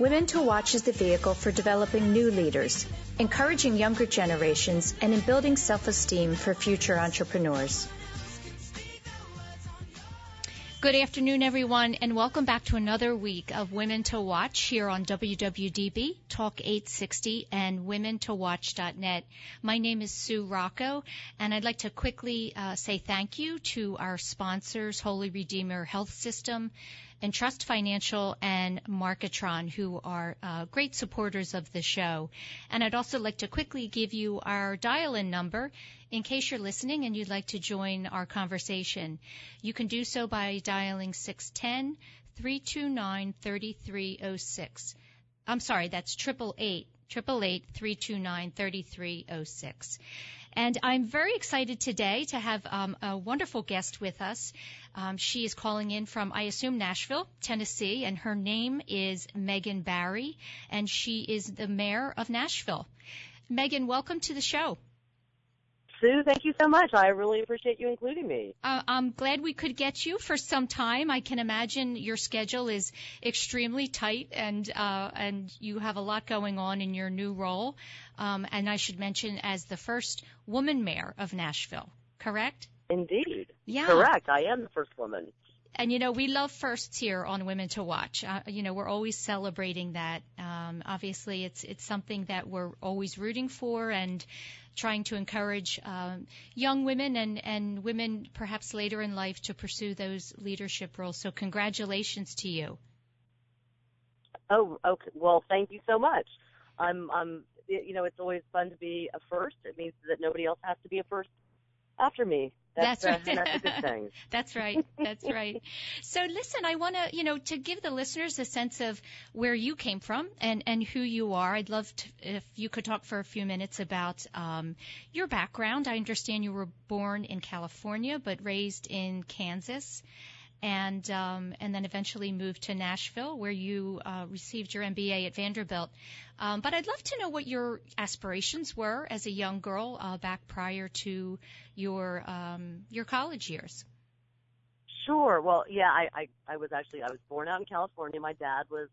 Women to Watch is the vehicle for developing new leaders, encouraging younger generations, and in building self-esteem for future entrepreneurs. Good afternoon, everyone, and welcome back to another week of Women to Watch here on WWDB, Talk 860, and WomenToWatch.net. My name is Sue Rocco, and I'd like to quickly uh, say thank you to our sponsors, Holy Redeemer Health System, Entrust Financial and Marketron, who are uh, great supporters of the show. And I'd also like to quickly give you our dial-in number in case you're listening and you'd like to join our conversation. You can do so by dialing 610 329 3306. I'm sorry, that's 888. 888- Triple eight three two nine thirty three oh six, And I'm very excited today to have um, a wonderful guest with us. Um, she is calling in from, I assume, Nashville, Tennessee, and her name is Megan Barry, and she is the mayor of Nashville. Megan, welcome to the show. Sue, thank you so much. I really appreciate you including me. Uh, I'm glad we could get you for some time. I can imagine your schedule is extremely tight, and uh, and you have a lot going on in your new role. Um, and I should mention, as the first woman mayor of Nashville, correct? Indeed. Yeah. Correct. I am the first woman. And you know, we love firsts here on Women to Watch. Uh, you know, we're always celebrating that. Um, obviously, it's it's something that we're always rooting for and trying to encourage um, young women and and women perhaps later in life to pursue those leadership roles. So, congratulations to you. Oh, okay. Well, thank you so much. I'm I'm you know, it's always fun to be a first. It means that nobody else has to be a first after me. That's, that's right. Uh, that's a good thing. that's right. That's right. So listen, I want to, you know, to give the listeners a sense of where you came from and, and who you are. I'd love to, if you could talk for a few minutes about um, your background. I understand you were born in California but raised in Kansas and um, and then eventually moved to Nashville, where you uh, received your MBA at Vanderbilt. Um, but I'd love to know what your aspirations were as a young girl uh, back prior to your um, your college years. Sure. Well, yeah, I, I I was actually I was born out in California. My dad was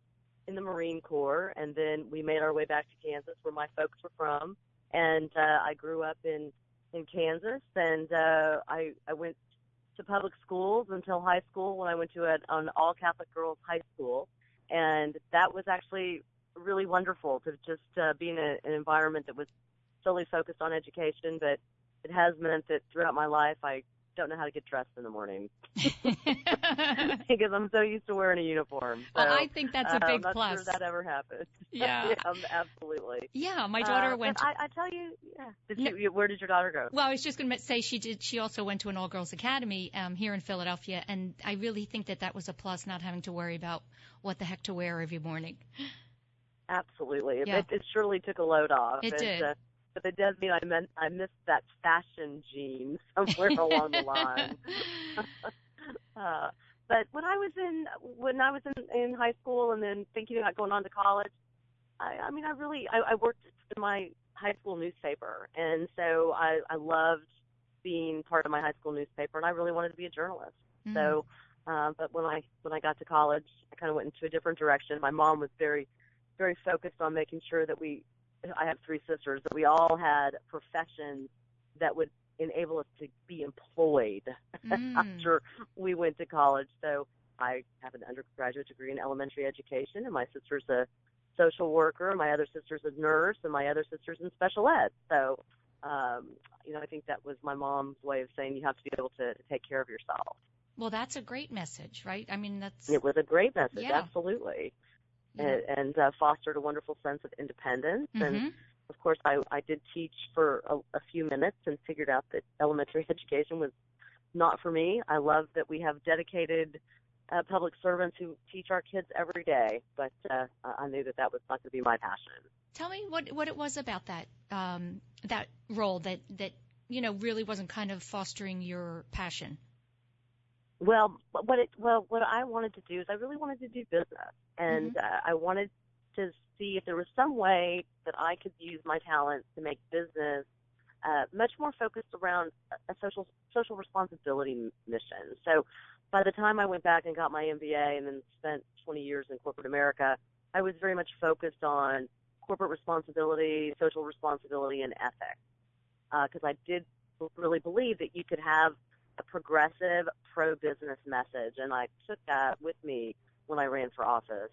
in the Marine Corps, and then we made our way back to Kansas, where my folks were from. And uh, I grew up in in Kansas, and uh, I I went to public schools until high school when I went to a, an all Catholic girls high school. And that was actually really wonderful to just uh, be in a, an environment that was solely focused on education, but it has meant that throughout my life I don't know how to get dressed in the morning because I'm so used to wearing a uniform. So, well, I think that's a big uh, I'm not plus. Sure that ever happened. Yeah, yeah absolutely. Yeah, my daughter uh, went. I, I tell you, yeah. Did no, you, where did your daughter go? Well, I was just going to say she did. She also went to an all-girls academy um, here in Philadelphia, and I really think that that was a plus, not having to worry about what the heck to wear every morning. Absolutely, yeah. it, it surely took a load off. It and, did. Uh, but it does mean I meant I missed that fashion gene somewhere along the line. uh, but when I was in when I was in, in high school and then thinking about going on to college, I, I mean I really I, I worked in my high school newspaper, and so I, I loved being part of my high school newspaper, and I really wanted to be a journalist. Mm. So, uh, but when I when I got to college, I kind of went into a different direction. My mom was very very focused on making sure that we I have three sisters that we all had professions that would enable us to be employed mm. after we went to college. So I have an undergraduate degree in elementary education, and my sister's a social worker, and my other sister's a nurse, and my other sister's in special ed. So, um, you know, I think that was my mom's way of saying you have to be able to, to take care of yourself. Well, that's a great message, right? I mean, that's it was a great message, yeah. absolutely. And, and uh, fostered a wonderful sense of independence. Mm-hmm. And of course, I, I did teach for a, a few minutes and figured out that elementary education was not for me. I love that we have dedicated uh, public servants who teach our kids every day, but uh, I knew that that was not going to be my passion. Tell me what what it was about that um, that role that that you know, really wasn't kind of fostering your passion? Well, what it well what I wanted to do is I really wanted to do business, and Mm-hmm. uh, I wanted to see if there was some way that I could use my talents to make business uh, much more focused around a social social responsibility mission. So, by the time I went back and got my MBA and then spent 20 years in corporate America, I was very much focused on corporate responsibility, social responsibility, and ethics because I did really believe that you could have a progressive pro-business message, and I took that with me when I ran for office.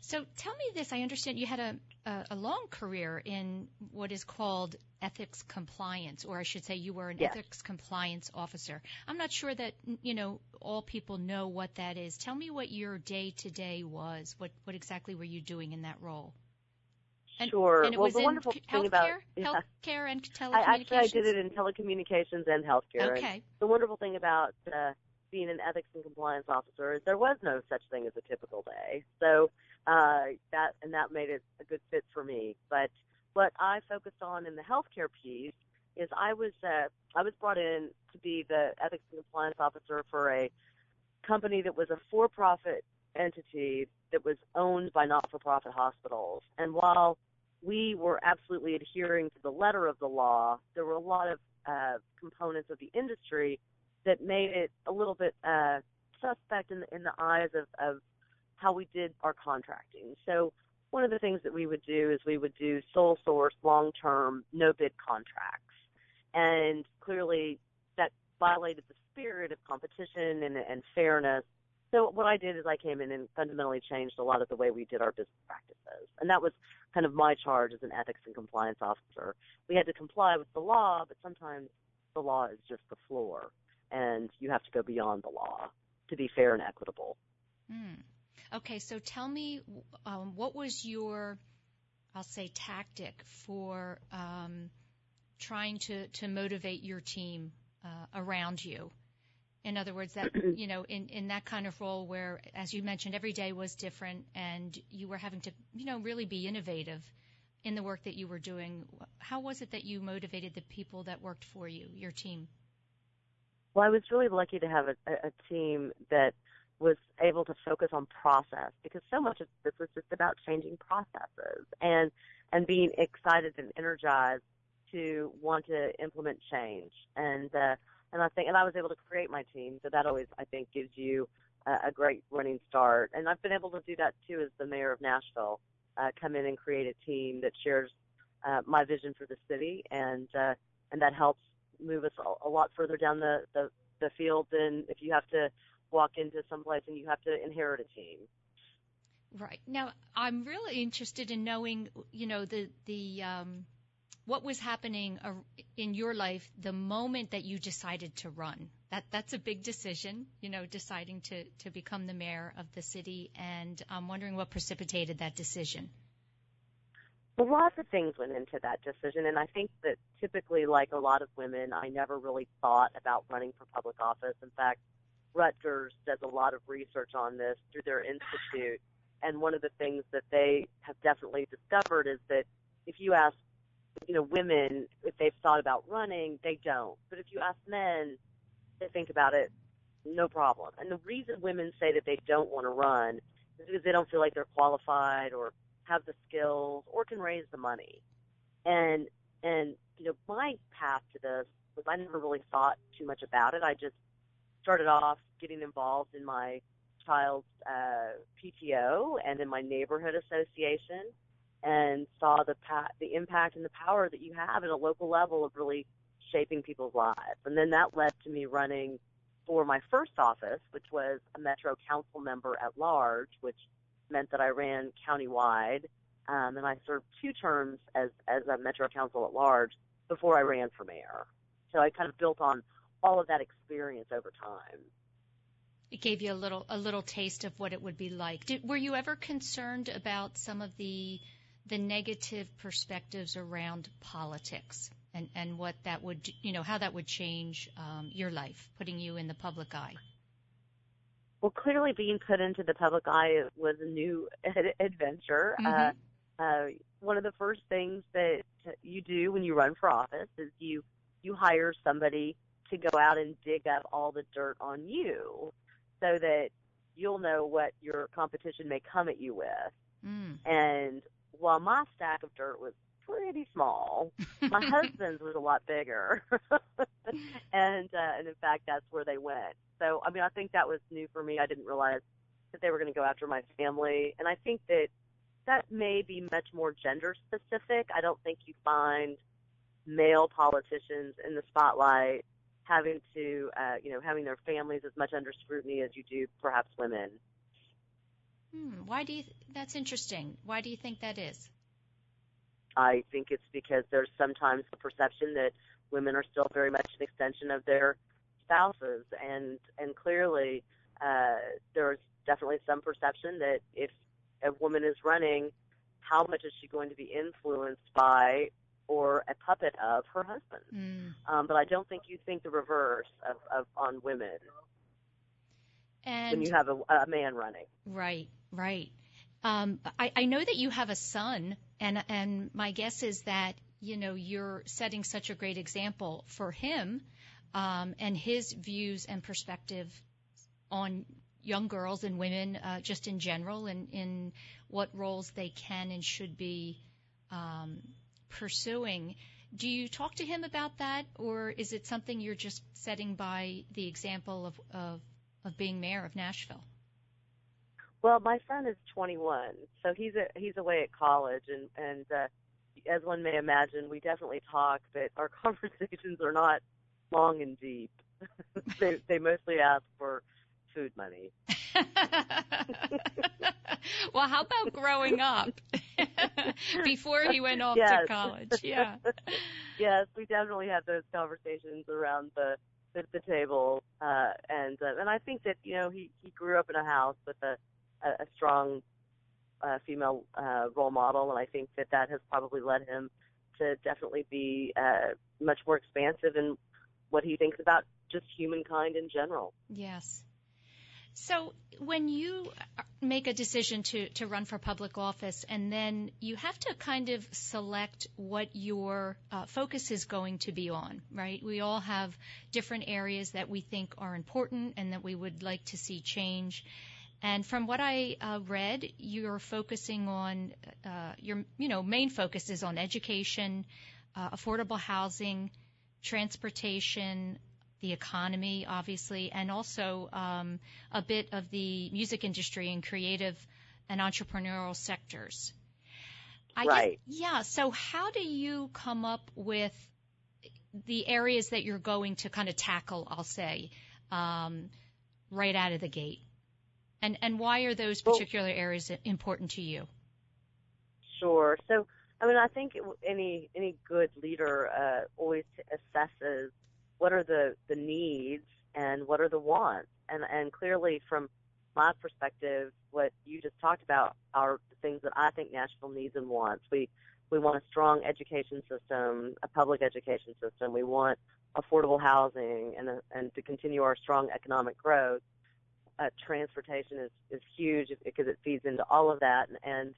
So tell me this. I understand you had a, a, a long career in what is called ethics compliance, or I should say you were an Yes. ethics compliance officer. I'm not sure that, you know, all people know what that is. Tell me what your day to day was. What, what exactly were you doing in that role? And, sure. And it well, was the in wonderful c- thing healthcare, about yeah. healthcare and telecommunications. I actually I did it in telecommunications and healthcare. And Okay. the wonderful thing about uh, being an ethics and compliance officer is there was no such thing as a typical day. So uh, that and that made it a good fit for me. But what I focused on in the healthcare piece is I was uh, I was brought in to be the ethics and compliance officer for a company that was a for-profit entity that was owned by not-for-profit hospitals. And while we were absolutely adhering to the letter of the law, there were a lot of uh, components of the industry that made it a little bit uh, suspect in the, in the eyes of, of how we did our contracting. So one of the things that we would do is we would do sole source, long term, no bid contracts. And clearly that violated the spirit of competition and, and fairness. So what I did is I came in and fundamentally changed a lot of the way we did our business practices. And that was kind of my charge as an ethics and compliance officer. We had to comply with the law, but sometimes the law is just the floor and you have to go beyond the law to be fair and equitable. Hmm. Okay, so tell me, um, what was your, I'll say, tactic for um, trying to, to motivate your team uh, around you? In other words, that you know, in, in that kind of role where, as you mentioned, every day was different, and you were having to, you know, really be innovative in the work that you were doing. How was it that you motivated the people that worked for you, your team? Well, I was really lucky to have a, a team that was able to focus on process because so much of this was just about changing processes and and being excited and energized to want to implement change and uh, and I think and I was able to create my team so that always I think gives you a, a great running start and I've been able to do that too as the mayor of Nashville uh, come in and create a team that shares uh, my vision for the city and uh, and that helps move us a, lot further down the, the the field than if you have to walk into some place and you have to inherit a team. Right. Now, I'm really interested in knowing, you know, the the um, what was happening in your life the moment that you decided to run. That that's a big decision, you know, deciding to to become the mayor of the city, and I'm wondering what precipitated that decision. Well, lots of things went into that decision, and I think that typically, like a lot of women, I never really thought about running for public office. In fact, Rutgers does a lot of research on this through their institute, and one of the things that they have definitely discovered is that if you ask, you know, women if they've thought about running, they don't. But if you ask men, they think about it, no problem. And the reason women say that they don't want to run is because they don't feel like they're qualified or have the skills or can raise the money. And and you know, my path to this was I never really thought too much about it. I just started off getting involved in my child's uh, PTO and in my neighborhood association, and saw the pa- the impact and the power that you have at a local level of really shaping people's lives. And then that led to me running for my first office, which was a Metro Council member at large, which meant that I ran countywide, um, and I served two terms as as a Metro Council at large before I ran for mayor. So I kind of built on all of that experience over time. It gave you a little a little taste of what it would be like. Did, were you ever concerned about some of the the negative perspectives around politics and and what that would you know how that would change um, your life, putting you in the public eye? Well, clearly being put into the public eye was a new ad- adventure. Mhm. Uh, uh, one of the first things that you do when you run for office is you you hire somebody to go out and dig up all the dirt on you so that you'll know what your competition may come at you with. Mm. And while my stack of dirt was pretty small, my husband's was a lot bigger. and uh, and in fact that's where they went. So I mean I think that was new for me. I didn't realize that they were going to go after my family and I think that that may be much more gender specific. I don't think you find male politicians in the spotlight having to, uh, you know, having their families as much under scrutiny as you do perhaps women. Hmm. Why do you? Th- that's interesting. Why do you think that is? I think it's because there's sometimes the perception that women are still very much an extension of their spouses, and and clearly uh, there's definitely some perception that if a woman is running, how much is she going to be influenced by or a puppet of her husband? Mm. Um, but I don't think you think the reverse of, of on women and when you have a, a man running. Right, right. Um, I, I know that you have a son, and and my guess is that you know you're setting such a great example for him um, and his views and perspective on young girls and women uh, just in general and in what roles they can and should be um, pursuing. Do you talk to him about that, or is it something you're just setting by the example of, of, of being mayor of Nashville? Well, my son is 21, so he's a, he's away at college, and and uh, as one may imagine, we definitely talk, but our conversations are not long and deep. they they mostly ask for food money. well, how about growing up before he went off yes. to college? Yeah. yes, we definitely had those conversations around the the, the table, uh, and uh, and I think that you know he he grew up in a house with a a, a strong uh, female uh, role model, and I think that that has probably led him to definitely be uh, much more expansive in what he thinks about just humankind in general. Yes. So when you make a decision to, to run for public office and then you have to kind of select what your uh, focus is going to be on, right? We all have different areas that we think are important and that we would like to see change. And from what I uh, read, you're focusing on uh, your, you know, main focus is on education, uh, affordable housing, transportation, the economy, obviously, and also um, a bit of the music industry and creative and entrepreneurial sectors. I right. Guess, yeah. So how do you come up with the areas that you're going to kind of tackle? I'll say um, right out of the gate, and and why are those particular well, areas important to you? Sure. So I mean, I think any any good leader uh, always assesses what are the, the needs and what are the wants. And, and clearly from my perspective, what you just talked about are the things that I think Nashville needs and wants. We, we want a strong education system, a public education system. We want affordable housing and, a, and to continue our strong economic growth. Uh, transportation is, is huge because it feeds into all of that and, and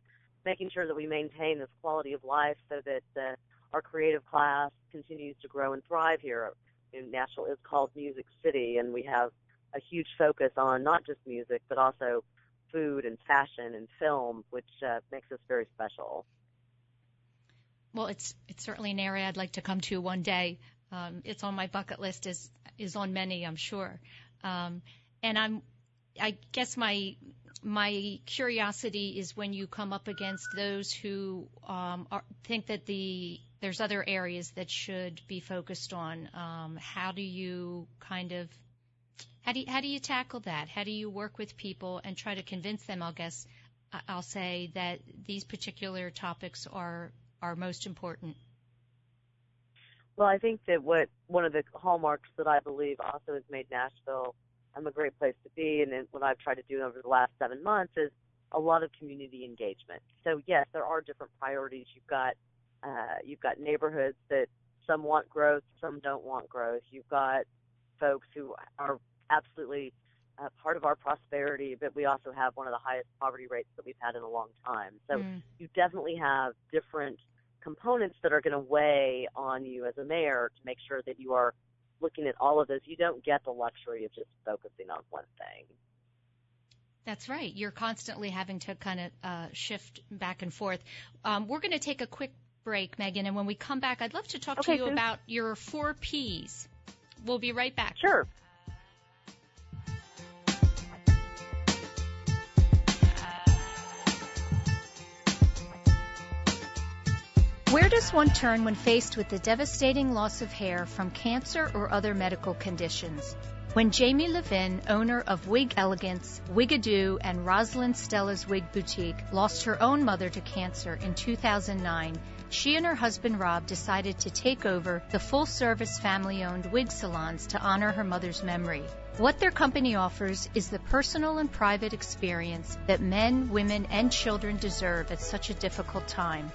making sure that we maintain this quality of life so that uh, our creative class continues to grow and thrive here in Nashville is called Music City, and we have a huge focus on not just music, but also food and fashion and film, which uh, makes us very special. Well, it's it's certainly an area I'd like to come to one day. Um, it's on my bucket list, is is on many, I'm sure. Um, and I'm, I guess my my curiosity is when you come up against those who um, are, think that the there's other areas that should be focused on. Um, how do you kind of how do you, how do you tackle that? How do you work with people and try to convince them? I'll guess I'll say that these particular topics are are most important. Well, I think that what one of the hallmarks that I believe also has made Nashville um, a great place to be, and what I've tried to do over the last seven months is a lot of community engagement. So yes, there are different priorities. You've got uh, you've got neighborhoods that some want growth, some don't want growth. You've got folks who are absolutely uh, part of our prosperity, but we also have one of the highest poverty rates that we've had in a long time. So mm. you definitely have different components that are going to weigh on you as a mayor to make sure that you are looking at all of those. You don't get the luxury of just focusing on one thing. That's right. You're constantly having to kind of uh, shift back and forth. Um, we're going to take a quick break, Megan, and when we come back, I'd love to talk okay, to you about your four P's. We'll be right back. Sure. Where does one turn when faced with the devastating loss of hair from cancer or other medical conditions? When Jamie Levin, owner of Wig Elegance, Wigadoo, and Rosalind Stella's Wig Boutique, lost her own mother to cancer in 2009, she and her husband Rob decided to take over the full service family owned wig salons to honor her mother's memory. What their company offers is the personal and private experience that men, women, and children deserve at such a difficult time.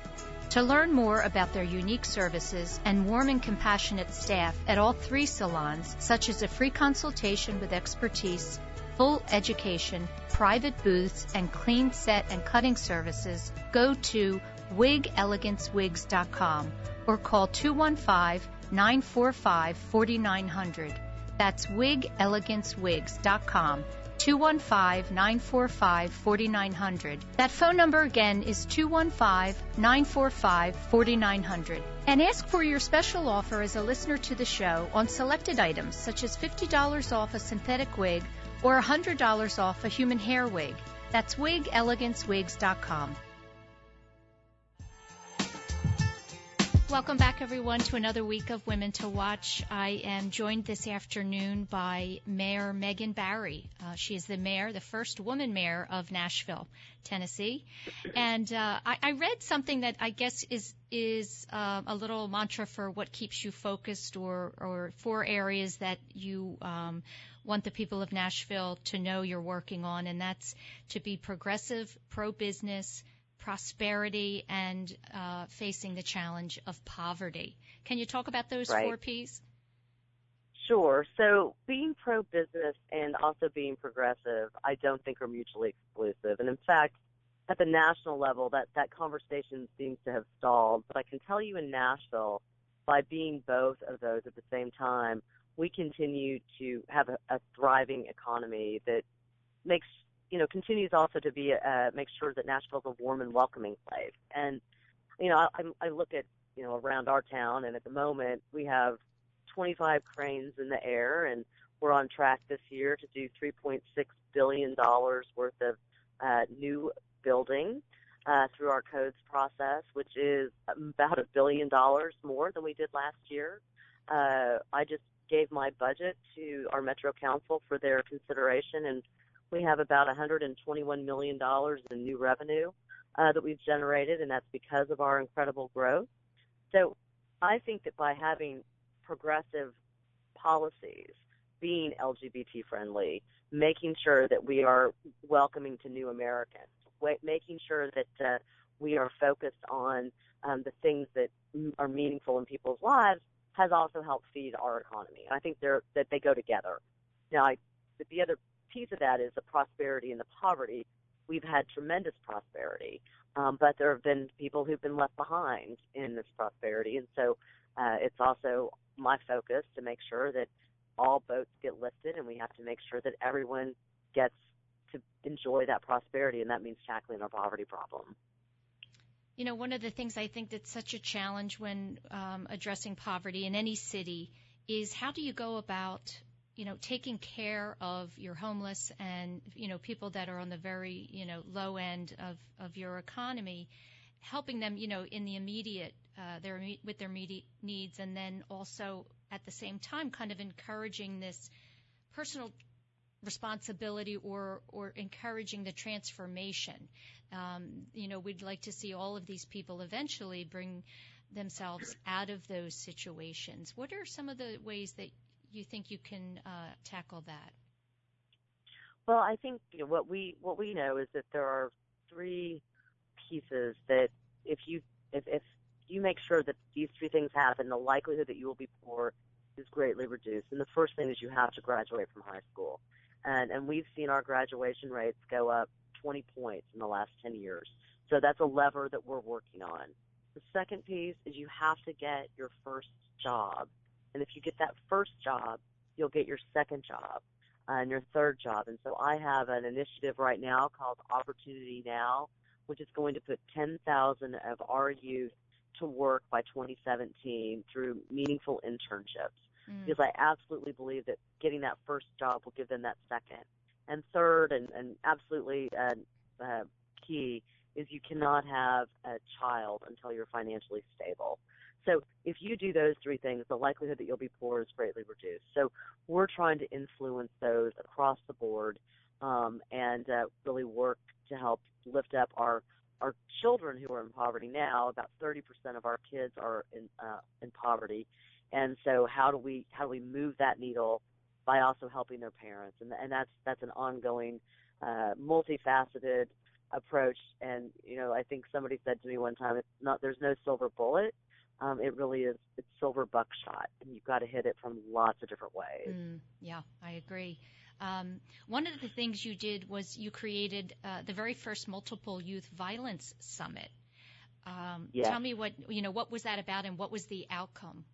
To learn more about their unique services and warm and compassionate staff at all three salons, such as a free consultation with expertise, full education, private booths, and clean set and cutting services, go to wigelegancewigs.com or call 215 945 4900. That's wigelegancewigs.com 215-945-4900. That phone number again is 215-945-4900. And ask for your special offer as a listener to the show on selected items such as $50 off a synthetic wig or $100 off a human hair wig. That's wigelegancewigs.com. Welcome back, everyone, to another week of Women to Watch. I am joined this afternoon by Mayor Megan Barry. Uh, she is the mayor, the first woman mayor of Nashville, Tennessee. And uh, I, I, read something that I guess is is uh, a little mantra for what keeps you focused, or or four areas that you. Um, want the people of Nashville to know you're working on, and that's to be progressive, pro business, prosperity and uh, facing the challenge of poverty. Can you talk about those right. four P's? Sure. So being pro business and also being progressive, I don't think are mutually exclusive. And in fact, at the national level, that, that conversation seems to have stalled. But I can tell you in Nashville, by being both of those at the same time, we continue to have a, a thriving economy that makes you know, continues also to be uh, make sure that Nashville's a warm and welcoming place. And you know, I, I look at you know around our town, and at the moment we have 25 cranes in the air, and we're on track this year to do 3.6 billion dollars worth of uh, new building uh, through our codes process, which is about a billion dollars more than we did last year. Uh, I just gave my budget to our Metro Council for their consideration, and we have about $121 million in new revenue uh, that we've generated, and that's because of our incredible growth. So I think that by having progressive policies, being LGBT friendly, making sure that we are welcoming to new Americans, making sure that uh, we are focused on um, the things that are meaningful in people's lives has also helped feed our economy. I think they're that they go together. Now, I, the other piece of that is the prosperity and the poverty. We've had tremendous prosperity, um, but there have been people who've been left behind in this prosperity, and so uh, it's also my focus to make sure that all boats get lifted, and we have to make sure that everyone gets to enjoy that prosperity, and that means tackling our poverty problem. You know, one of the things I think that's such a challenge when um, addressing poverty in any city is how do you go about you know, taking care of your homeless and, you know, people that are on the very, you know, low end of, of your economy, helping them, you know, in the immediate, uh, their, with their immediate needs and then also at the same time kind of encouraging this personal responsibility or, or encouraging the transformation. Um, you know, we'd like to see all of these people eventually bring themselves out of those situations. What are some of the ways that you think you can uh, tackle that? Well, I think you know, what we what we know is that there are three pieces that if you if, if you make sure that these three things happen, the likelihood that you will be poor is greatly reduced. And the first thing is you have to graduate from high school. and and we've seen our graduation rates go up 20 points in the last 10 years. So that's a lever that we're working on. The second piece is you have to get your first job, and if you get that first job, you'll get your second job uh, and your third job. And so I have an initiative right now called Opportunity Now, which is going to put 10,000 of our youth to work by 2017 through meaningful internships. Mm. Because I absolutely believe that getting that first job will give them that second. And third, and, and absolutely uh, uh, key, is you cannot have a child until you're financially stable. So if you do those three things, the likelihood that you'll be poor is greatly reduced. So we're trying to influence those across the board um, and uh, really work to help lift up our our children who are in poverty now. About 30% of our kids are in uh, in poverty, and so how do we how do we move that needle by also helping their parents? And and that's that's an ongoing, uh, multifaceted approach. And you know, I think somebody said to me one time, it's not there's no silver bullet um, it really is it's silver buckshot, and you've got to hit it from lots of different ways. Mm, yeah, I agree. Um, one of the things you did was you created uh, the very first multiple youth violence summit. Um, yes. Tell me what you know. What was that about, and what was the outcome?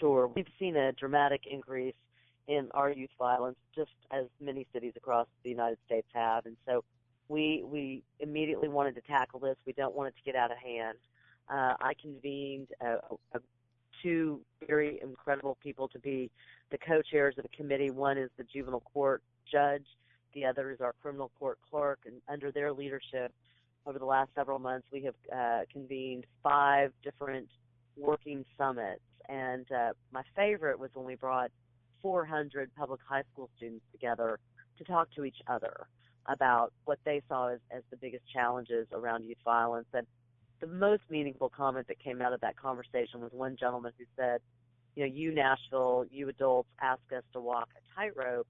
Sure, we've seen a dramatic increase in our youth violence, just as many cities across the United States have, and so we we immediately wanted to tackle this. We don't want it to get out of hand uh, I convened a, a, two very incredible people to be the co-chairs of the committee. One is the juvenile court judge. The other is our criminal court clerk. And under their leadership, over the last several months, we have uh, convened five different working summits. And uh, my favorite was when we brought 400 public high school students together to talk to each other about what they saw as, as the biggest challenges around youth violence. And the most meaningful comment that came out of that conversation was one gentleman who said, you know, you Nashville, you adults ask us to walk a tightrope,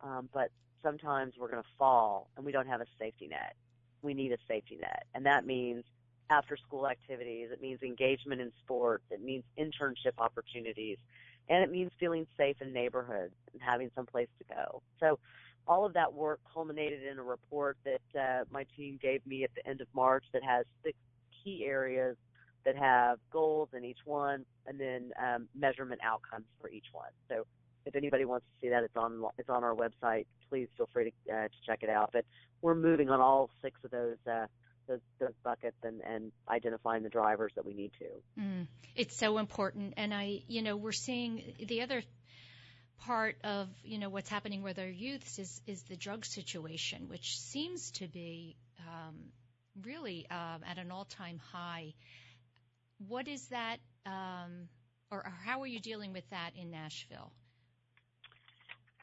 um, but sometimes we're going to fall and we don't have a safety net. We need a safety net. And that means after school activities. It means engagement in sports. It means internship opportunities. And it means feeling safe in neighborhoods and having some place to go. So all of that work culminated in a report that uh, my team gave me at the end of March that has six key areas that have goals in each one and then um, measurement outcomes for each one. So if anybody wants to see that, it's on it's on our website. Please feel free to, uh, to check it out. But we're moving on all six of those uh, those, those buckets and, and identifying the drivers that we need to. Mm, it's so important, and I you know we're seeing the other part of you know what's happening with our youths is is the drug situation, which seems to be um, really um, at an all-time high. What is that, um, or, or, how are you dealing with that in Nashville?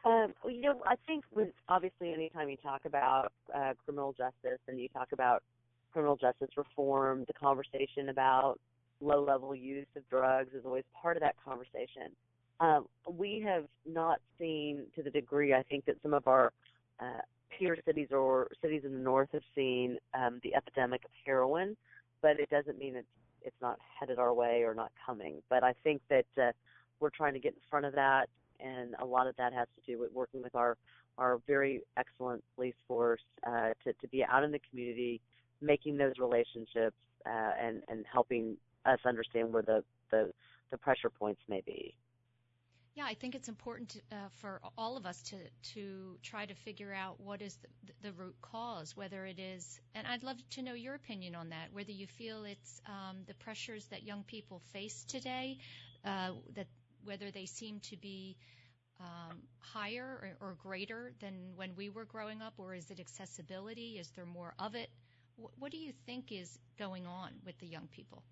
Um, well, you know, I think with obviously anytime you talk about uh, criminal justice and you talk about criminal justice reform, the conversation about low-level use of drugs is always part of that conversation. Um, we have not seen to the degree I think that some of our uh, peer cities or cities in the north have seen um, the epidemic of heroin, but it doesn't mean it's it's not headed our way or not coming. But I think that uh, we're trying to get in front of that, and a lot of that has to do with working with our our very excellent police force uh, to to be out in the community, making those relationships, uh, and and helping us understand where the the the pressure points may be. Yeah, I think it's important to, uh, for all of us to to try to figure out what is the, the, root cause, whether it is, and I'd love to know your opinion on that. Whether you feel it's um, the pressures that young people face today, uh, that whether they seem to be um, higher or, or, greater than when we were growing up, or is it accessibility? Is there more of it? What, do you think is going on with the young people?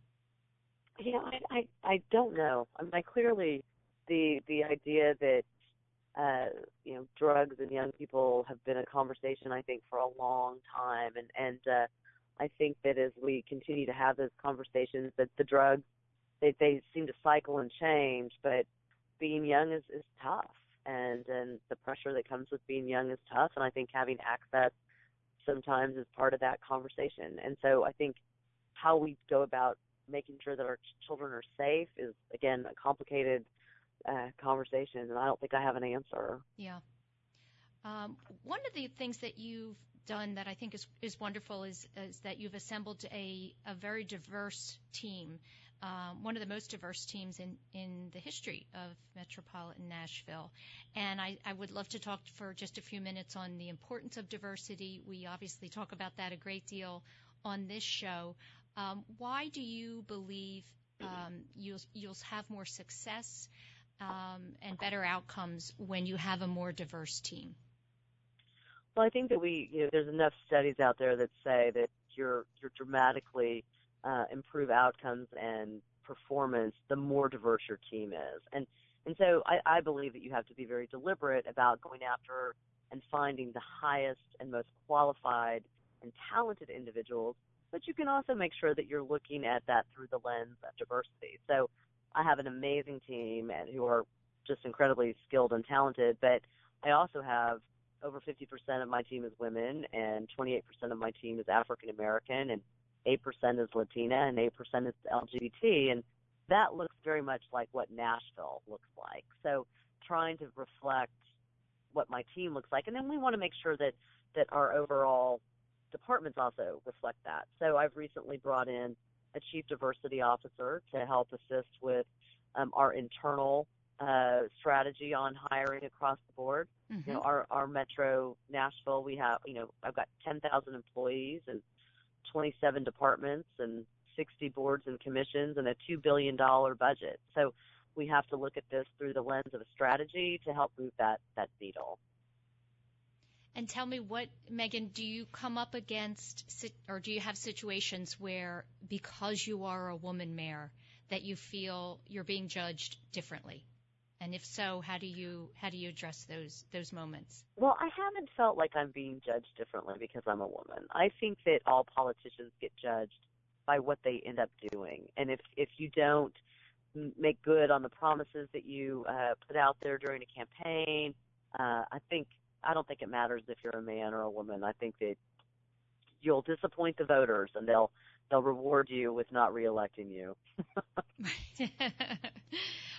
Yeah, I I, I don't know. I, mean, I clearly the the idea that uh, you know drugs and young people have been a conversation I think for a long time, and and uh, I think that as we continue to have those conversations, that the drugs they they seem to cycle and change, but being young is is tough, and and the pressure that comes with being young is tough, and I think having access sometimes is part of that conversation, and so I think how we go about making sure that our children are safe is again a complicated uh, conversation, and I don't think I have an answer. Yeah. Um, one of the things that you've done that I think is, is wonderful is, is that you've assembled a, a very diverse team, um, one of the most diverse teams in, in the history of metropolitan Nashville. And I, I would love to talk for just a few minutes on the importance of diversity. We obviously talk about that a great deal on this show. Um, why do you believe um, you'll, you'll have more success um, and better outcomes when you have a more diverse team? Well, I think that we, you know, there's enough studies out there that say that you're you're dramatically uh, improve outcomes and performance the more diverse your team is, and and so I, I believe that you have to be very deliberate about going after and finding the highest and most qualified and talented individuals, but you can also make sure that you're looking at that through the lens of diversity. So I have an amazing team and who are just incredibly skilled and talented, but I also have over 50% of my team is women and 28% of my team is African American and 8% is Latina and 8% is LGBT and that looks very much like what Nashville looks like. So trying to reflect what my team looks like and then we want to make sure that that our overall departments also reflect that. So I've recently brought in a chief diversity officer to help assist with um, our internal uh, strategy on hiring across the board. Mm-hmm. You know, our our Metro Nashville, we have you know I've got 10,000 employees and 27 departments and 60 boards and commissions and a two billion dollar budget. So we have to look at this through the lens of a strategy to help move that that needle. And tell me what, Megan, do you come up against, or do you have situations where, because you are a woman mayor, that you feel you're being judged differently? And if so, how do you how do you address those those moments? Well, I haven't felt like I'm being judged differently because I'm a woman. I think that all politicians get judged by what they end up doing, and if if you don't make good on the promises that you uh, put out there during a campaign, uh, I think I don't think it matters if you're a man or a woman. I think that you'll disappoint the voters, and they'll they'll reward you with not reelecting you.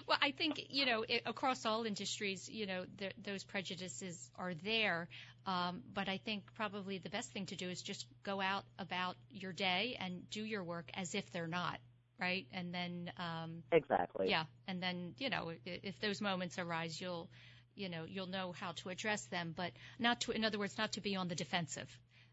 well, I think you know it, across all industries, you know, the, those prejudices are there. Um, but I think probably the best thing to do is just go out about your day and do your work as if they're not, right? And then um, exactly, yeah. And then you know, if, if those moments arise, you'll you know you'll know how to address them, but not to, in other words, not to be on the defensive,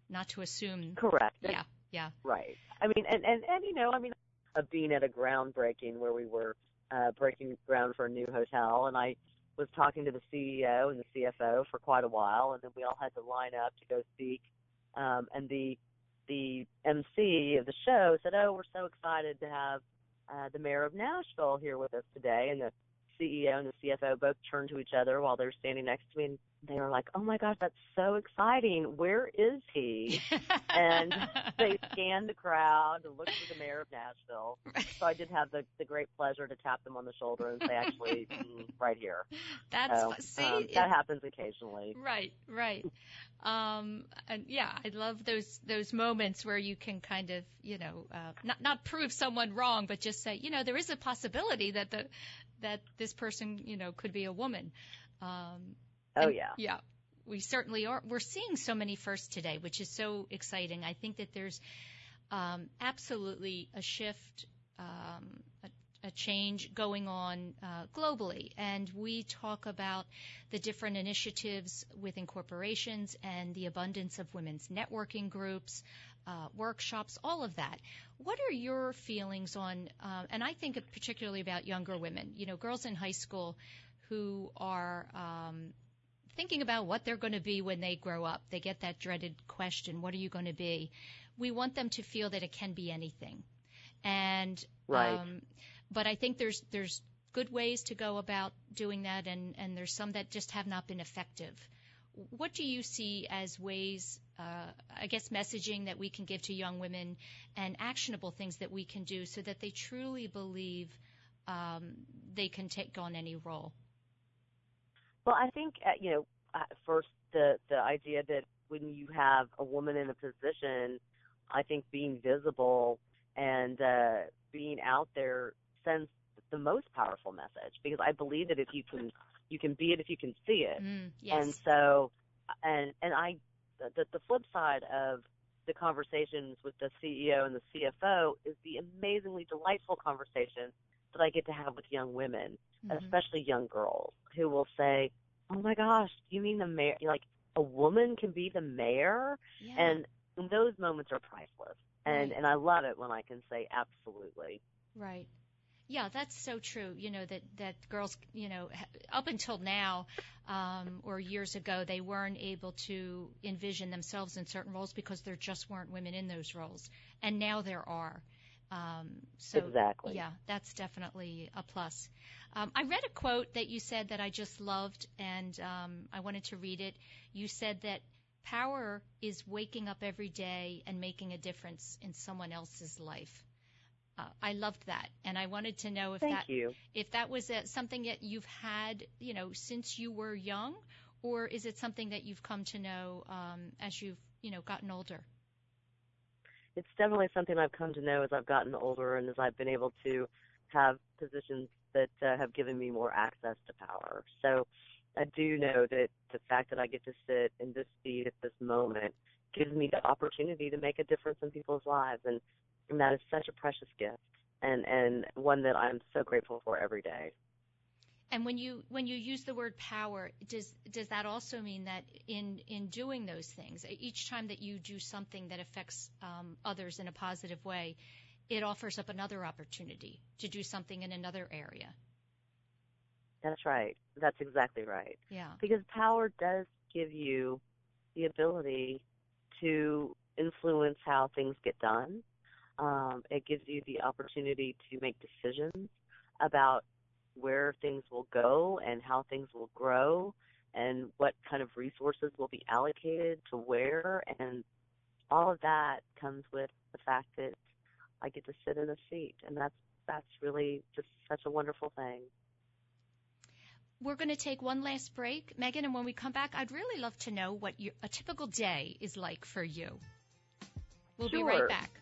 not to assume. Correct. Yeah. Yeah. Right. I mean, and and and you know, I mean, of being at a groundbreaking where we were uh, breaking ground for a new hotel, and I was talking to the CEO and the CFO for quite a while, and then we all had to line up to go speak. Um, and the the MC of the show said, "Oh, we're so excited to have uh, the mayor of Nashville here with us today." And the CEO and the CFO both turned to each other while they were standing next to me, and they were like, "Oh my gosh, that's so exciting! Where is he?" and they scanned the crowd and looked for the mayor of Nashville. So I did have the the great pleasure to tap them on the shoulder and say, "Actually, mm, right here." That's so, see, um, that happens occasionally. Right, right. Um, and yeah, I love those those moments where you can kind of, you know, uh, not not prove someone wrong, but just say, you know, there is a possibility that the that this person, you know, could be a woman. Um, oh yeah. Yeah. We certainly are. We're seeing so many firsts today, which is so exciting. I think that there's um, absolutely a shift, um, a, a, change going on uh, globally. And we talk about the different initiatives within corporations and the abundance of women's networking groups, uh, workshops, all of that. What are your feelings on, uh, and I think particularly about younger women, you know, girls in high school who are um, thinking about what they're going to be when they grow up. They get that dreaded question, what are you going to be? We want them to feel that it can be anything. And, right. um, but I think there's, there's good ways to go about doing that and, and there's some that just have not been effective. What do you see as ways uh, I guess, messaging that we can give to young women and actionable things that we can do so that they truly believe um, they can take on any role? Well, I think uh, you know uh, first the the idea that when you have a woman in a position, I think being visible and uh, being out there sends the most powerful message because I believe that if you can you can be it if you can see it, mm, yes. and so and and I the the flip side of the conversations with the CEO and the CFO is the amazingly delightful conversation that I get to have with young women, mm-hmm. especially young girls, who will say, "Oh my gosh, do you mean the mayor? Like a woman can be the mayor?" Yeah. And those moments are priceless, and right. and I love it when I can say absolutely. Right. Yeah, that's so true. You know that that girls, you know, up until now, um, or years ago, they weren't able to envision themselves in certain roles because there just weren't women in those roles, and now there are. Um, so exactly. yeah, that's definitely a plus. Um, I read a quote that you said that I just loved, and um, I wanted to read it. You said that power is waking up every day and making a difference in someone else's life. Uh, I loved that, and I wanted to know if Thank that you. if that was a, something that you've had, you know, since you were young, or is it something that you've come to know um, as you've, you know, gotten older? It's definitely something I've come to know as I've gotten older and as I've been able to have positions that uh, have given me more access to power. So I do know that the fact that I get to sit in this seat at this moment gives me the opportunity to make a difference in people's lives and and that is such a precious gift and and one that I'm so grateful for every day. And when you when you use the word power, does does that also mean that in in doing those things, each time that you do something that affects um, others in a positive way, it offers up another opportunity to do something in another area? That's right. That's exactly right. Yeah. Because power does give you the ability to influence how things get done um, it gives you the opportunity to make decisions about where things will go and how things will grow and what kind of resources will be allocated to where and all of that comes with the fact that I get to sit in a seat and that's that's really just such a wonderful thing. We're going to take one last break, Megan, and when we come back, I'd really love to know what your, a typical day is like for you. We'll sure. be right back.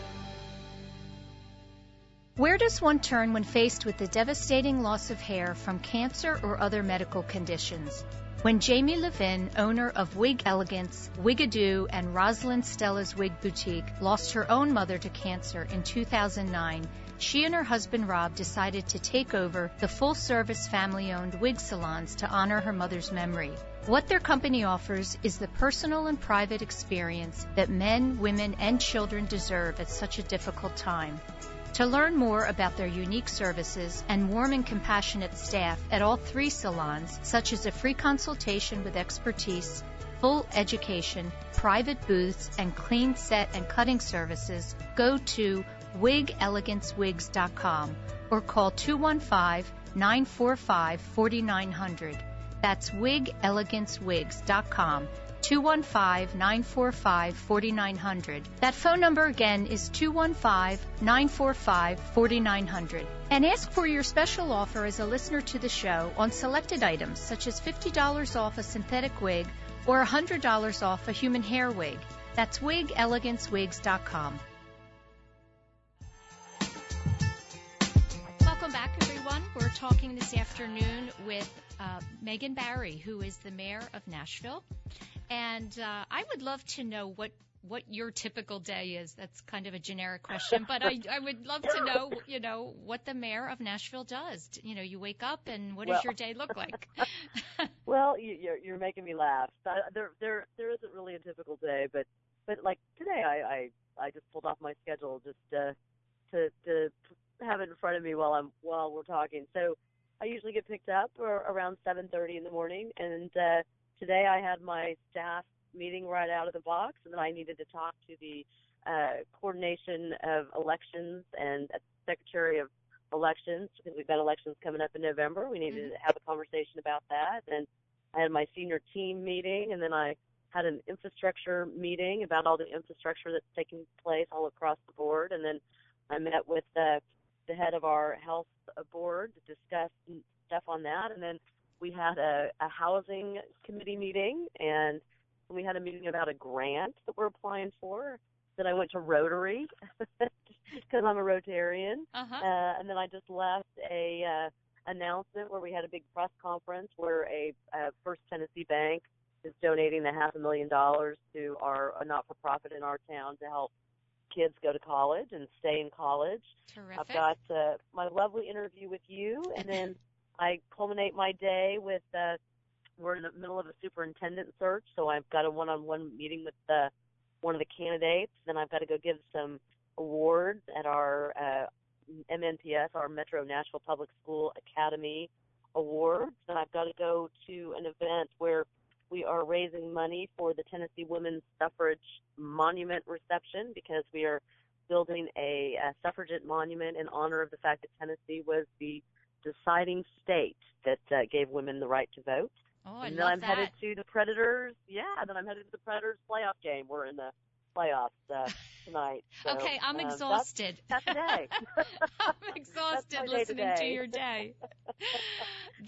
Where does one turn when faced with the devastating loss of hair from cancer or other medical conditions? When Jamie Levin, owner of Wig Elegance, Wigadoo, and Rosalind Stella's Wig Boutique, lost her own mother to cancer in 2009, she and her husband Rob decided to take over the full service family owned wig salons to honor her mother's memory. What their company offers is the personal and private experience that men, women, and children deserve at such a difficult time. To learn more about their unique services and warm and compassionate staff at all three salons, such as a free consultation with expertise, full education, private booths, and clean set and cutting services, go to wigelegancewigs.com or call 215 945 4900. That's wigelegancewigs.com 215 945 4900. That phone number again is 215 945 4900. And ask for your special offer as a listener to the show on selected items such as $50 off a synthetic wig or $100 off a human hair wig. That's wigelegancewigs.com. Welcome back, everyone. We're talking this afternoon with uh, Megan Barry, who is the mayor of Nashville. And uh, I would love to know what what your typical day is. That's kind of a generic question, but I, I would love to know, you know, what the mayor of Nashville does. You know, you wake up and what Well- does your day look like? Well, you, you're you're making me laugh. Uh, There there there isn't really a typical day, but but like today, I I I just pulled off my schedule just uh, to to have it in front of me while I'm while we're talking. So I usually get picked up or around 7:30 in the morning, and uh, today I had my staff meeting right out of the box, and then I needed to talk to the uh, coordination of elections and secretary of elections because we've got elections coming up in November. We needed to have a conversation about that, and I had my senior team meeting, and then I had an infrastructure meeting about all the infrastructure that's taking place all across the board, and then I met with the, the head of our health board to discuss stuff on that, and then we had a, a housing committee meeting, and we had a meeting about a grant that we're applying for. Then I went to Rotary because I'm a Rotarian. Uh-huh. Uh, and then I just left a uh, announcement where we had a big press conference where a, a First Tennessee Bank is donating the half a million dollars to our a not-for-profit in our town to help kids go to college and stay in college. Terrific. I've got uh, my lovely interview with you, and then I culminate my day with. Uh, we're in the middle of a superintendent search, so I've got a one-on-one meeting with the, one of the candidates. Then I've got to go give some awards at our uh, MNPS, our Metro Nashville Public School Academy Awards. And I've got to go to an event where we are raising money for the Tennessee Women's Suffrage Monument reception because we are building a, a suffragette monument in honor of the fact that Tennessee was the deciding state that uh, gave women the right to vote. oh, I and then love I'm that. headed to the Predators. Yeah, then I'm headed to the Predators playoff game. We're in the playoffs uh, tonight. So, okay, I'm um, that's- exhausted. That's, today. I'm exhausted listening to your day.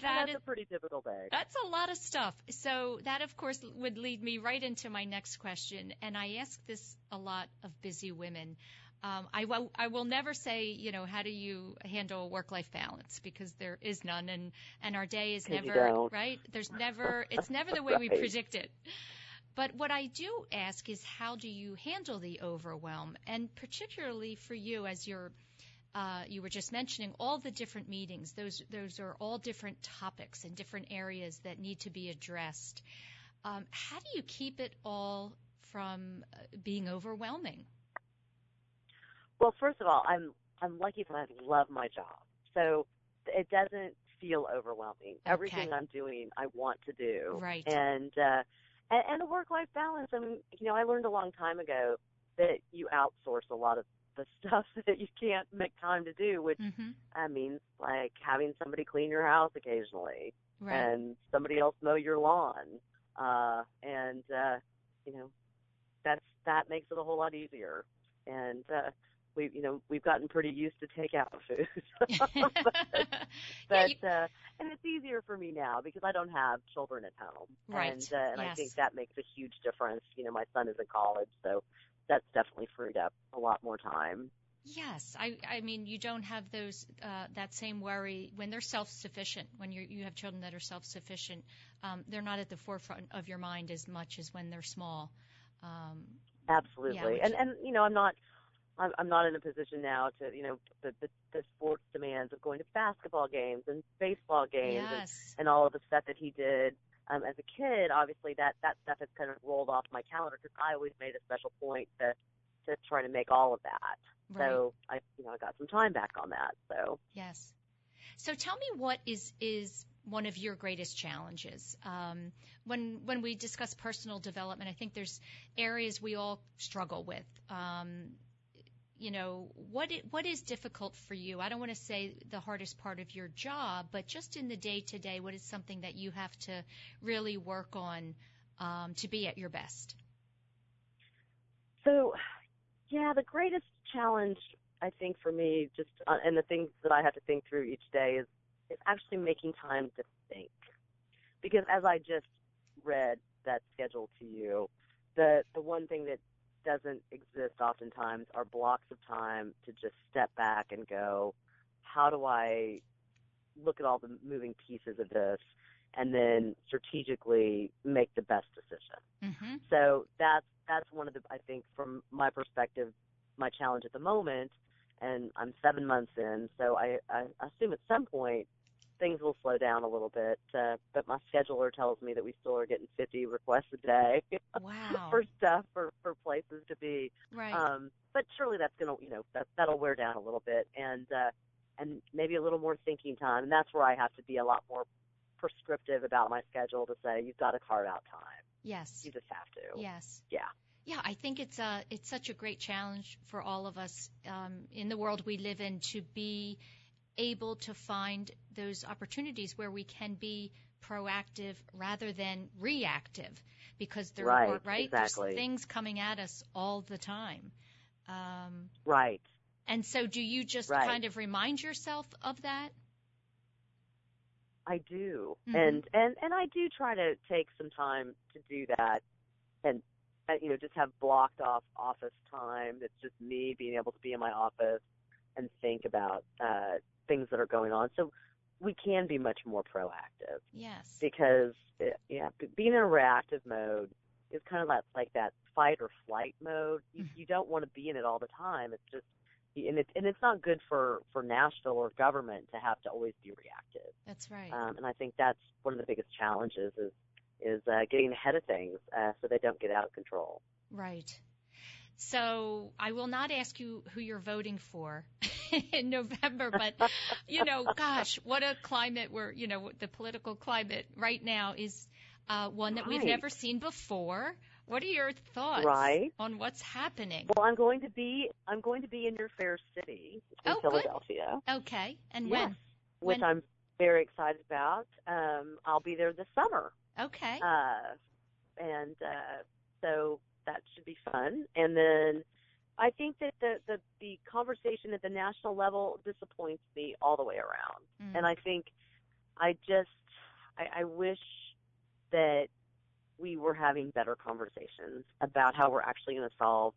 that that's is a pretty typical day. That's a lot of stuff. So that, of course, would lead me right into my next question. And I ask this a lot of busy women. Um, I, will, never say, you know, how do you handle work-life balance because there is none, and and our day is never right. There's never it's never the way we Right. predict it. But what I do ask is, how do you handle the overwhelm, and particularly for you as you're uh, you were just mentioning all the different meetings. Those those are all different topics and different areas that need to be addressed. Um, how do you keep it all from uh, being overwhelming? Well, first of all, I'm I'm lucky that I love my job, so it doesn't feel overwhelming. Everything I'm doing, I want to do. Right. And uh, and, and the work-life balance. I mean, you know, I learned a long time ago that you outsource a lot of the stuff that you can't make time to do, which hmm I mean, like having somebody clean your house occasionally, Right. and somebody else mow your lawn, uh, and uh, you know, that's that makes it a whole lot easier. And uh, we, you know, we've gotten pretty used to takeout food, but, Yeah, you- but uh, and it's easier for me now because I don't have children at home, Right, and uh, and I think that makes a huge difference. You know, my son is in college, so that's definitely freed up a lot more time. Yes, I, I mean you don't have those uh, that same worry when they're self-sufficient. When you you have children that are self-sufficient, um, they're not at the forefront of your mind as much as when they're small. Um, Absolutely. which- and and you know, I'm not I'm I'm not in a position now to, you know, the the, the sports demands of going to basketball games and baseball games and, and all of the stuff that he did um as a kid, obviously that that stuff has kind of rolled off my calendar because I always made a special point to to try to make all of that. right. So I you know, I got some time back on that. So Yes. So tell me what is is one of your greatest challenges um, when when we discuss personal development. I think there's areas we all struggle with. Um, you know what i what is difficult for you? I don't want to say the hardest part of your job, but just in the day to day, what is something that you have to really work on um, to be at your best? So, yeah, the greatest challenge I think for me, just uh, and the things that I have to think through each day is is actually making time to think, because as I just read that schedule to you, the the one thing that doesn't exist oftentimes are blocks of time to just step back and go, how do I look at all the moving pieces of this and then strategically make the best decision. Mm-hmm. So that's that's one of the I think from my perspective, my challenge at the moment, and I'm seven months in, so I, I assume at some point things will slow down a little bit. Uh, but my scheduler tells me that we still are getting 50 requests a day Wow. for stuff for for places to be. right. Um, but surely that's gonna you know that that'll wear down a little bit and uh, and maybe a little more thinking time. And that's where I have to be a lot more prescriptive about my schedule to say you've got to carve out time. yes. You just have to. Yes. Yeah. Yeah, I think it's a it's such a great challenge for all of us um, in the world we live in to be able to find those opportunities where we can be proactive rather than reactive, because there Right, are right exactly. there's things coming at us all the time. Um, Right. and so, do you just Right. kind of remind yourself of that? I do, Mhm. and and and I do try to take some time to do that, and uh, you know just have blocked off office time. That's just me being able to be in my office and think about uh, things that are going on. So we can be much more proactive Yes. because uh, yeah, being in a reactive mode is kind of like like that fight or flight mode. You, Mhm. you don't want to be in it all the time. It's just and it's and it's not good for for Nashville or government to have to always be reactive. That's right. Um, and I think that's one of the biggest challenges is is uh, getting ahead of things uh, so they don't get out of control. Right. So I will not ask you who you're voting for in November, but you know, gosh, what a climate where you know the political climate right now is uh, one that we've never seen before. What are your thoughts Right. on what's happening? Well, I'm going to be I'm going to be in your fair city in Oh, good. Philadelphia. Okay, and Yes, when? which When- I'm very excited about. Um, I'll be there this summer. Okay. Uh, and uh, so that should be fun. And then I think that the, the the conversation at the national level disappoints me all the way around. Mm. And I think I just I, I wish that we were having better conversations about how we're actually going to solve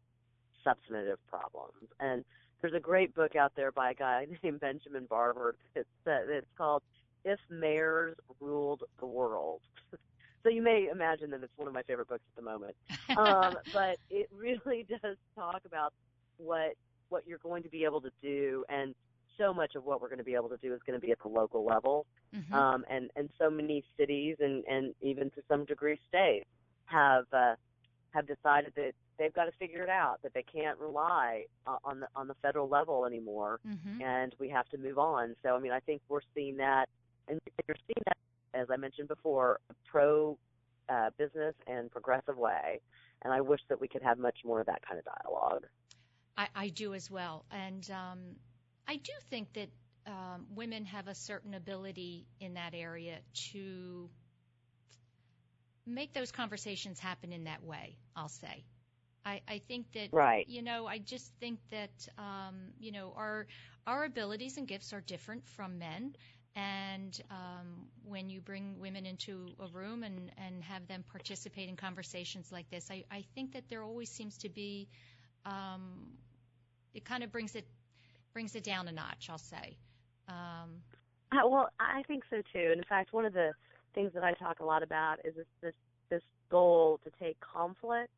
substantive problems. And there's a great book out there by a guy named Benjamin Barber. It's uh, it's called If Mayors Ruled the World. so you may imagine that it's one of my favorite books at the moment. Um, but it really does talk about what what you're going to be able to do, and so much of what we're going to be able to do is going to be at the local level. Mhm. Um, and and so many cities and and even to some degree states have uh, have decided that they've got to figure it out that they can't rely on- on the on the federal level anymore, Mhm. and we have to move on. So I mean, I think we're seeing that, and you're seeing that as I mentioned before, a pro uh, business and progressive way. And I wish that we could have much more of that kind of dialogue. I, I do as well. And um, I do think that um, women have a certain ability in that area to make those conversations happen in that way, I'll say. I, I think that, Right. you know, I just think that, um, you know, our, our abilities and gifts are different from men. And um, when you bring women into a room and, and have them participate in conversations like this, I, I think that there always seems to be um, it kind of brings it brings it down a notch, I'll say. Um, Uh, well, I think so too. And in fact, one of the things that I talk a lot about is this this, this goal to take conflict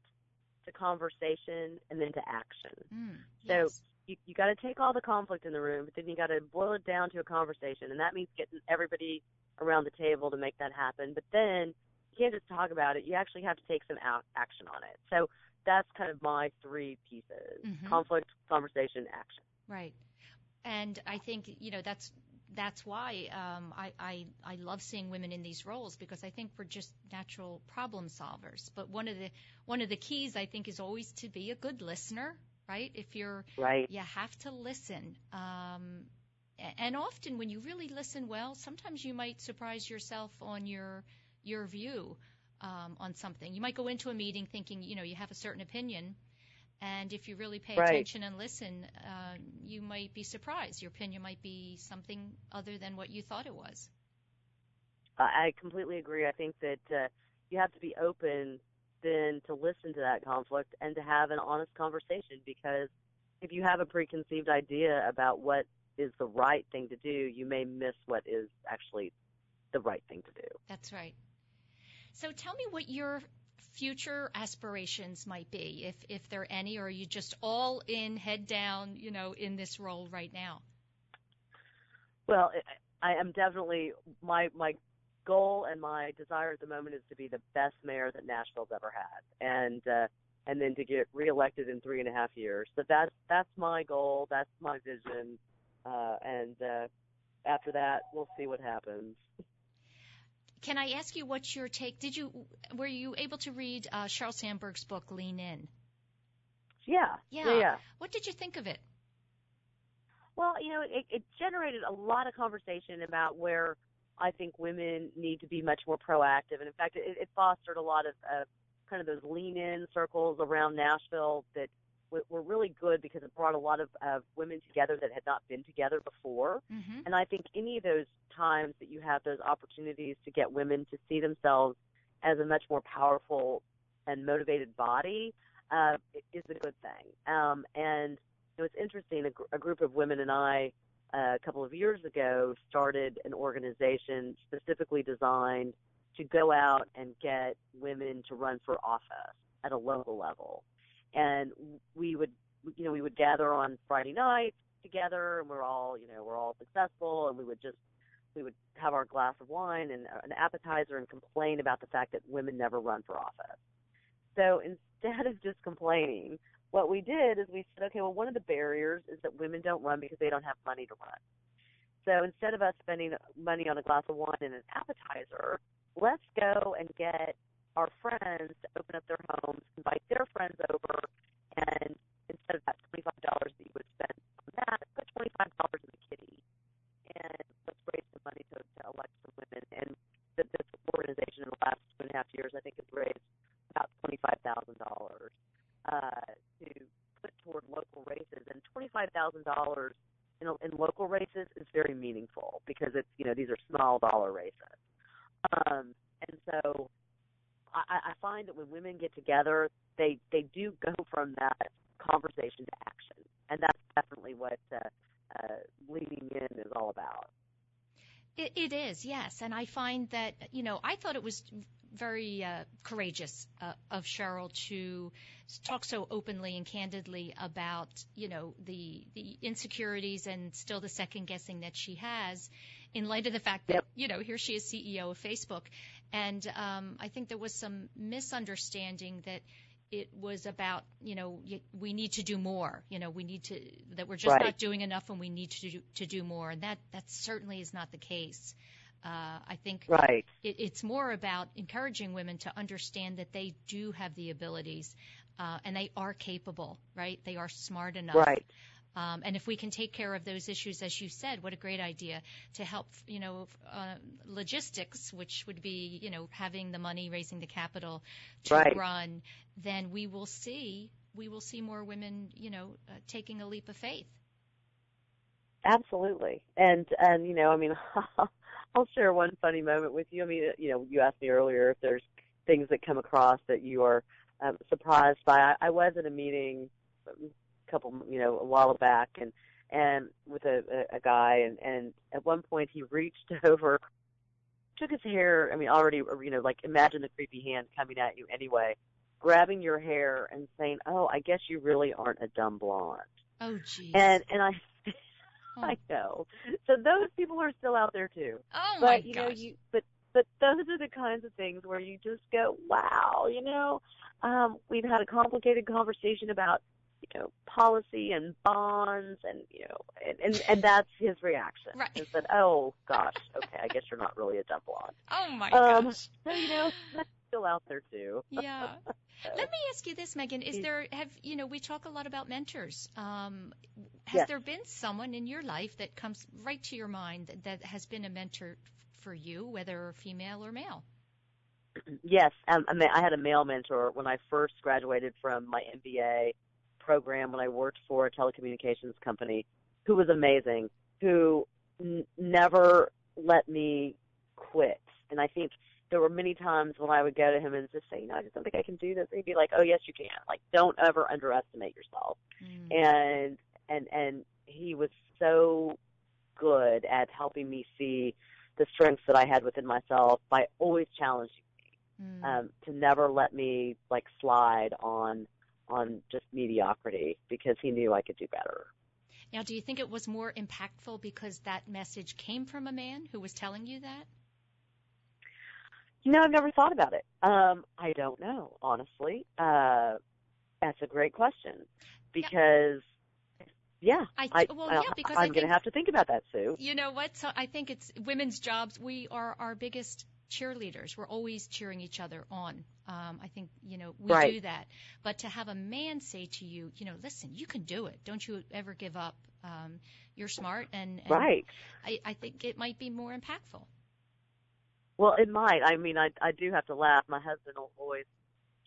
to conversation and then to action. mm, So yes. You, you got to take all the conflict in the room, but then you got to boil it down to a conversation, and that means getting everybody around the table to make that happen. But then you can't just talk about it; you actually have to take some out, action on it. So that's kind of my three pieces: Mhm. conflict, conversation, action. Right. And I think you know that's that's why um, I, I I love seeing women in these roles because I think we're just natural problem solvers. But one of the one of the keys I think is always to be a good listener, right? If you're Right. you have to listen. Um, and often when you really listen well, sometimes you might surprise yourself on your your view um, on something. You might go into a meeting thinking, you know, you have a certain opinion, and if you really pay Right. attention and listen, uh, you might be surprised. Your opinion might be something other than what you thought it was. I I completely agree. I think that uh, you have to be open then to listen to that conflict and to have an honest conversation because if you have a preconceived idea about what is the right thing to do, you may miss what is actually the right thing to do. That's right. So tell me what your future aspirations might be, if if there are any, or are you just all in, head down, you know, in this role right now? Well, I am definitely my my goal and my desire at the moment is to be the best mayor that Nashville's ever had, and uh, and then to get reelected in three and a half years. So that's that's my goal. That's my vision, uh, and uh, after that, we'll see what happens. Can I ask you what's your take? Did you were you able to read uh, Sheryl Sandberg's book Lean In? Yeah. Yeah. Yeah. yeah. What did you think of it? Well, you know, it, it generated a lot of conversation about where I think women need to be much more proactive, and in fact, it, it fostered a lot of uh, kind of those lean-in circles around Nashville that w- were really good because it brought a lot of uh, women together that had not been together before. Mm-hmm. And I think any of those times that you have those opportunities to get women to see themselves as a much more powerful and motivated body uh, is a good thing. Um, and it was interesting. A, gr- a group of women and I, a couple of years ago, started an organization specifically designed to go out and get women to run for office at a local level. And we would, you know, we would gather on Friday nights together, and we're all, you know, we're all successful, and we would just we would have our glass of wine and an appetizer and complain about the fact that women never run for office. So instead of just complaining, what we did is we said, okay, well, one of the barriers is that women don't run because they don't have money to run. So instead of us spending money on a glass of wine and an appetizer, let's go and get our friends to open up their homes, invite their friends over, and instead of that $25 that you would spend on that, put $25 in the kitty. And let's raise some money to, to elect some women. And the, this organization in the last two and a half years, I think, has raised about $25,000 uh, to put toward local races. And $25,000 in, in local races is very meaningful because it's, you know, these are small dollar races. Um, and so I, I find that when women get together, they they do go from that conversation to action, and that's definitely what uh, uh, leaning in is all about. It, it is, yes, and I find that you know I thought it was very uh, courageous uh, of Sheryl to talk so openly and candidly about you know the the insecurities and still the second guessing that she has in light of the fact that Yep. you know here she is CEO of Facebook, and um, I think there was some misunderstanding that it was about you know we need to do more you know we need to that we're just Right. not doing enough and we need to do, to do more and that that certainly is not the case. Uh, I think Right. it, it's more about encouraging women to understand that they do have the abilities uh, and they are capable, right? They are smart enough. Right. Um, and if we can take care of those issues, as you said, what a great idea to help, you know, uh, logistics, which would be, you know, having the money, raising the capital to Right. run, then we will see, we will see more women, you know, uh, taking a leap of faith. Absolutely. And and you know, I mean, I'll share one funny moment with you. I mean, you know, you asked me earlier if there's things that come across that you are um, surprised by. I, I was at a meeting a couple, you know, a while back, and and with a, a, a guy, and and at one point he reached over, took his hair. I mean, already, you know, like imagine the creepy hand coming at you anyway, grabbing your hair and saying, "Oh, I guess you really aren't a dumb blonde." Oh, geez. And and I Oh. I know. So those people are still out there too. oh but my you gosh. know, you but but those are the kinds of things where you just go, Wow, you know, um, we've had a complicated conversation about, you know, policy and bonds and you know and and, and that's his reaction. Right. Is that, Oh gosh, okay, I guess you're not really a dumb blonde. oh my um, gosh. So, you know, that's still out there too. Yeah. So, Let me ask you this, Megan. Is there have you know we talk a lot about mentors? Um, has Yes. there been someone in your life that comes right to your mind that, that has been a mentor for you, whether female or male? Yes, um, I, mean, I had a male mentor when I first graduated from my MBA program when I worked for a telecommunications company who was amazing, who n- never let me quit. And I think there were many times when I would go to him and just say, you know, I just don't think I can do this. And he'd be like, oh, yes, you can. Like, don't ever underestimate yourself Mm. and and and he was so good at helping me see the strengths that I had within myself by always challenging me Mm. um, to never let me like slide on on just mediocrity because he knew I could do better. Now, do you think it was more impactful because that message came from a man who was telling you that? You know, I've never thought about it. Um, I don't know, honestly. Uh, that's a great question because, yeah, I- I, well, I- yeah, because I'm going to have to think about that, Sue. You know what? So I think it's women's jobs. We are our biggest cheerleaders. We're always cheering each other on. Um, I think you know we Right. do that. But to have a man say to you, you know, listen, you can do it. Don't you ever give up. Um, you're smart, and, and Right. I, I think it might be more impactful. Well, it might. I mean, I I do have to laugh. My husband always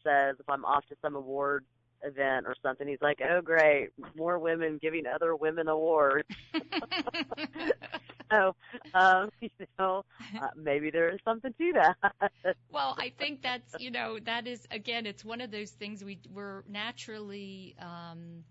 says if I'm off to some award event or something, he's like, "Oh, great, more women giving other women awards." So, um, you know, uh, maybe there is something to that. Well, I think that's you know that is again it's one of those things we we're naturally um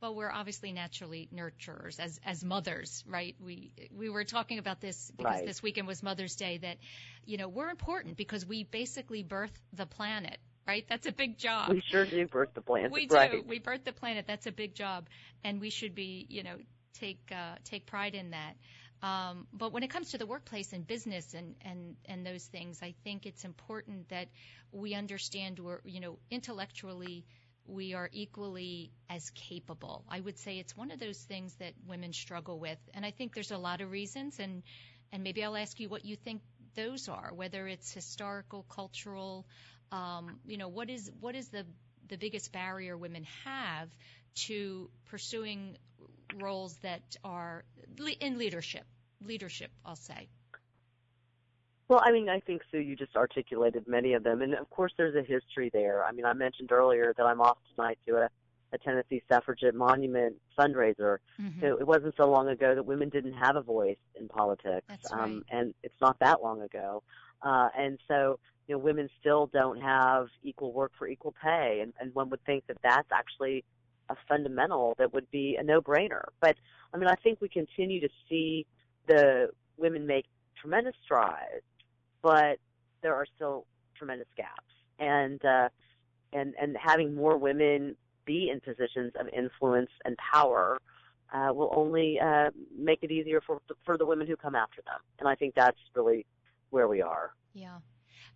well we're obviously naturally nurturers as as mothers, right? We we were talking about this because Right. this weekend was Mother's Day that you know we're important because we basically birth the planet, right? That's a big job. we sure do birth the planet, We do. right? We birth the planet. That's a big job, and we should be, you know, take uh, take pride in that. Um, but when it comes to the workplace and business and and and those things, I think it's important that we understand we're, you know, intellectually we are equally as capable. I would say it's one of those things that women struggle with, and I think there's a lot of reasons, and and maybe I'll ask you what you think those are, whether it's historical, cultural, um, you know, what is what is the the biggest barrier women have to pursuing roles that are le- in leadership. Leadership, I'll say. Well, I mean, I think Sue, you just articulated many of them, and of course, there's a history there. I mean, I mentioned earlier that I'm off tonight to a, a Tennessee Suffragette Monument fundraiser. Mhm. So it wasn't so long ago that women didn't have a voice in politics, That's um, and it's not that long ago. Uh, and so, you know, women still don't have equal work for equal pay, and, and one would think that that's actually a fundamental that would be a no-brainer. But I mean, I think we continue to see the women make tremendous strides, but there are still tremendous gaps, and uh, and and having more women be in positions of influence and power uh, will only uh, make it easier for for the women who come after them. And I think that's really where we are. Yeah.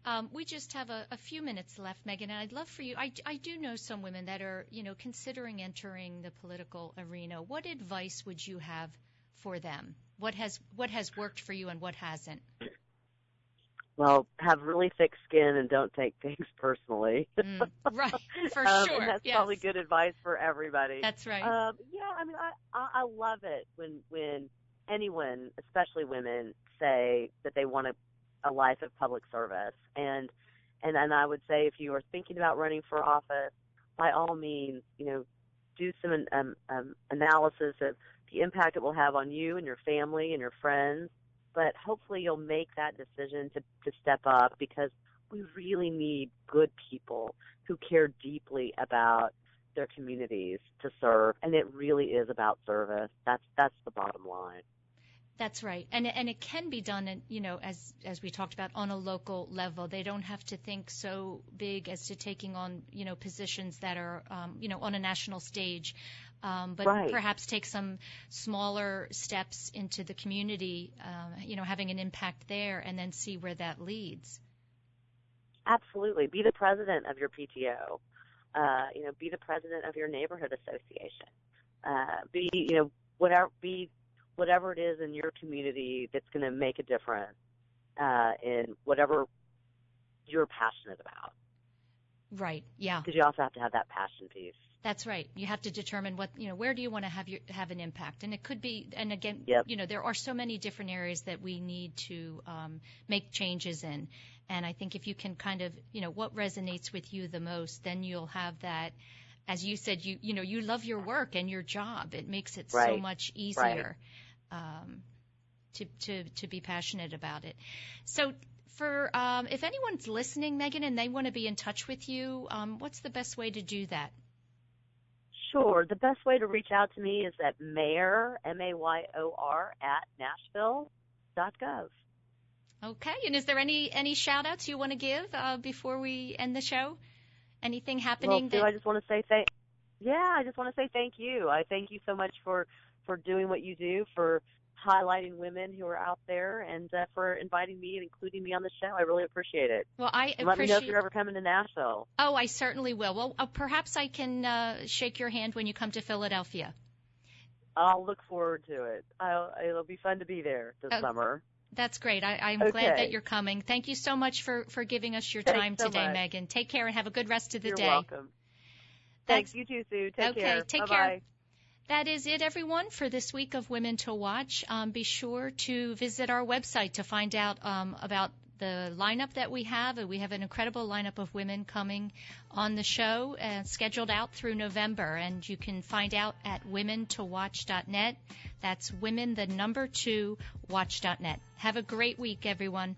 Um, we just have a, a few minutes left, Megan, and I'd love for you. I, I do know some women that are, you know, considering entering the political arena. What advice would you have for them? What has what has worked for you and what hasn't? Well, have really thick skin and don't take things personally. Mm, right, for um, sure. That's yes. probably good advice for everybody. That's right. Um, yeah, I mean, I, I love it when when anyone, especially women, say that they want a, a life of public service, and and and I would say if you are thinking about running for office, by all means, you know, do some um, um, analysis of the impact it will have on you and your family and your friends. But hopefully, you'll make that decision to to step up because we really need good people who care deeply about their communities to serve. And it really is about service. That's that's the bottom line That's right, and and it can be done, in, you know, as as we talked about, on a local level. They don't have to think so big as to taking on, you know, positions that are, um, you know, on a national stage, um, but Right. perhaps take some smaller steps into the community, uh, you know, having an impact there, and then see where that leads. absolutely be the president of your pto uh you know be the president of your neighborhood association uh be you know whatever be whatever it is in your community that's going to make a difference uh in whatever you're passionate about Right. Yeah. because you also have to have that passion piece That's right. You have to determine what you know. Where do you want to have your have an impact? And it could be. And again, Yep. you know, there are so many different areas that we need to um, make changes in. And I think if you can kind of, you know, what resonates with you the most, then you'll have that. As you said, you you know, you love your work and your job. It makes it so much easier um, to to to be passionate about it. So. For um, if anyone's listening, Megan, and they want to be in touch with you, um, what's the best way to do that? Sure. The best way to reach out to me is at mayor, M-A-Y-O-R, at nashville.gov. Okay. And is there any any shout outs you want to give uh, before we end the show? Anything happening? Well, that... I just want to say thank. Yeah, I just want to say thank you. I thank you so much for for doing what you do, for highlighting women who are out there, and uh, for inviting me and including me on the show. I really appreciate it. Well, I and let appreciate... me know if you're ever coming to Nashville. Oh, I certainly will. Well, uh, perhaps I can uh, shake your hand when you come to Philadelphia. I'll look forward to it. I'll, it'll be fun to be there this Oh, summer. That's great. I, I'm Okay. glad that you're coming. Thank you so much for, for giving us your Thanks time so today, much. Megan. Take care and have a good rest of the You're day. welcome. That's- Thanks. You too, Sue. Take Okay, care. take Bye-bye. care. That is it, everyone, for this week of Women to Watch. Um, be sure to visit our website to find out um, about the lineup that we have. We have an incredible lineup of women coming on the show, uh, scheduled out through November. And you can find out at womentowatch.net. That's women, the number two, watch.net. Have a great week, everyone.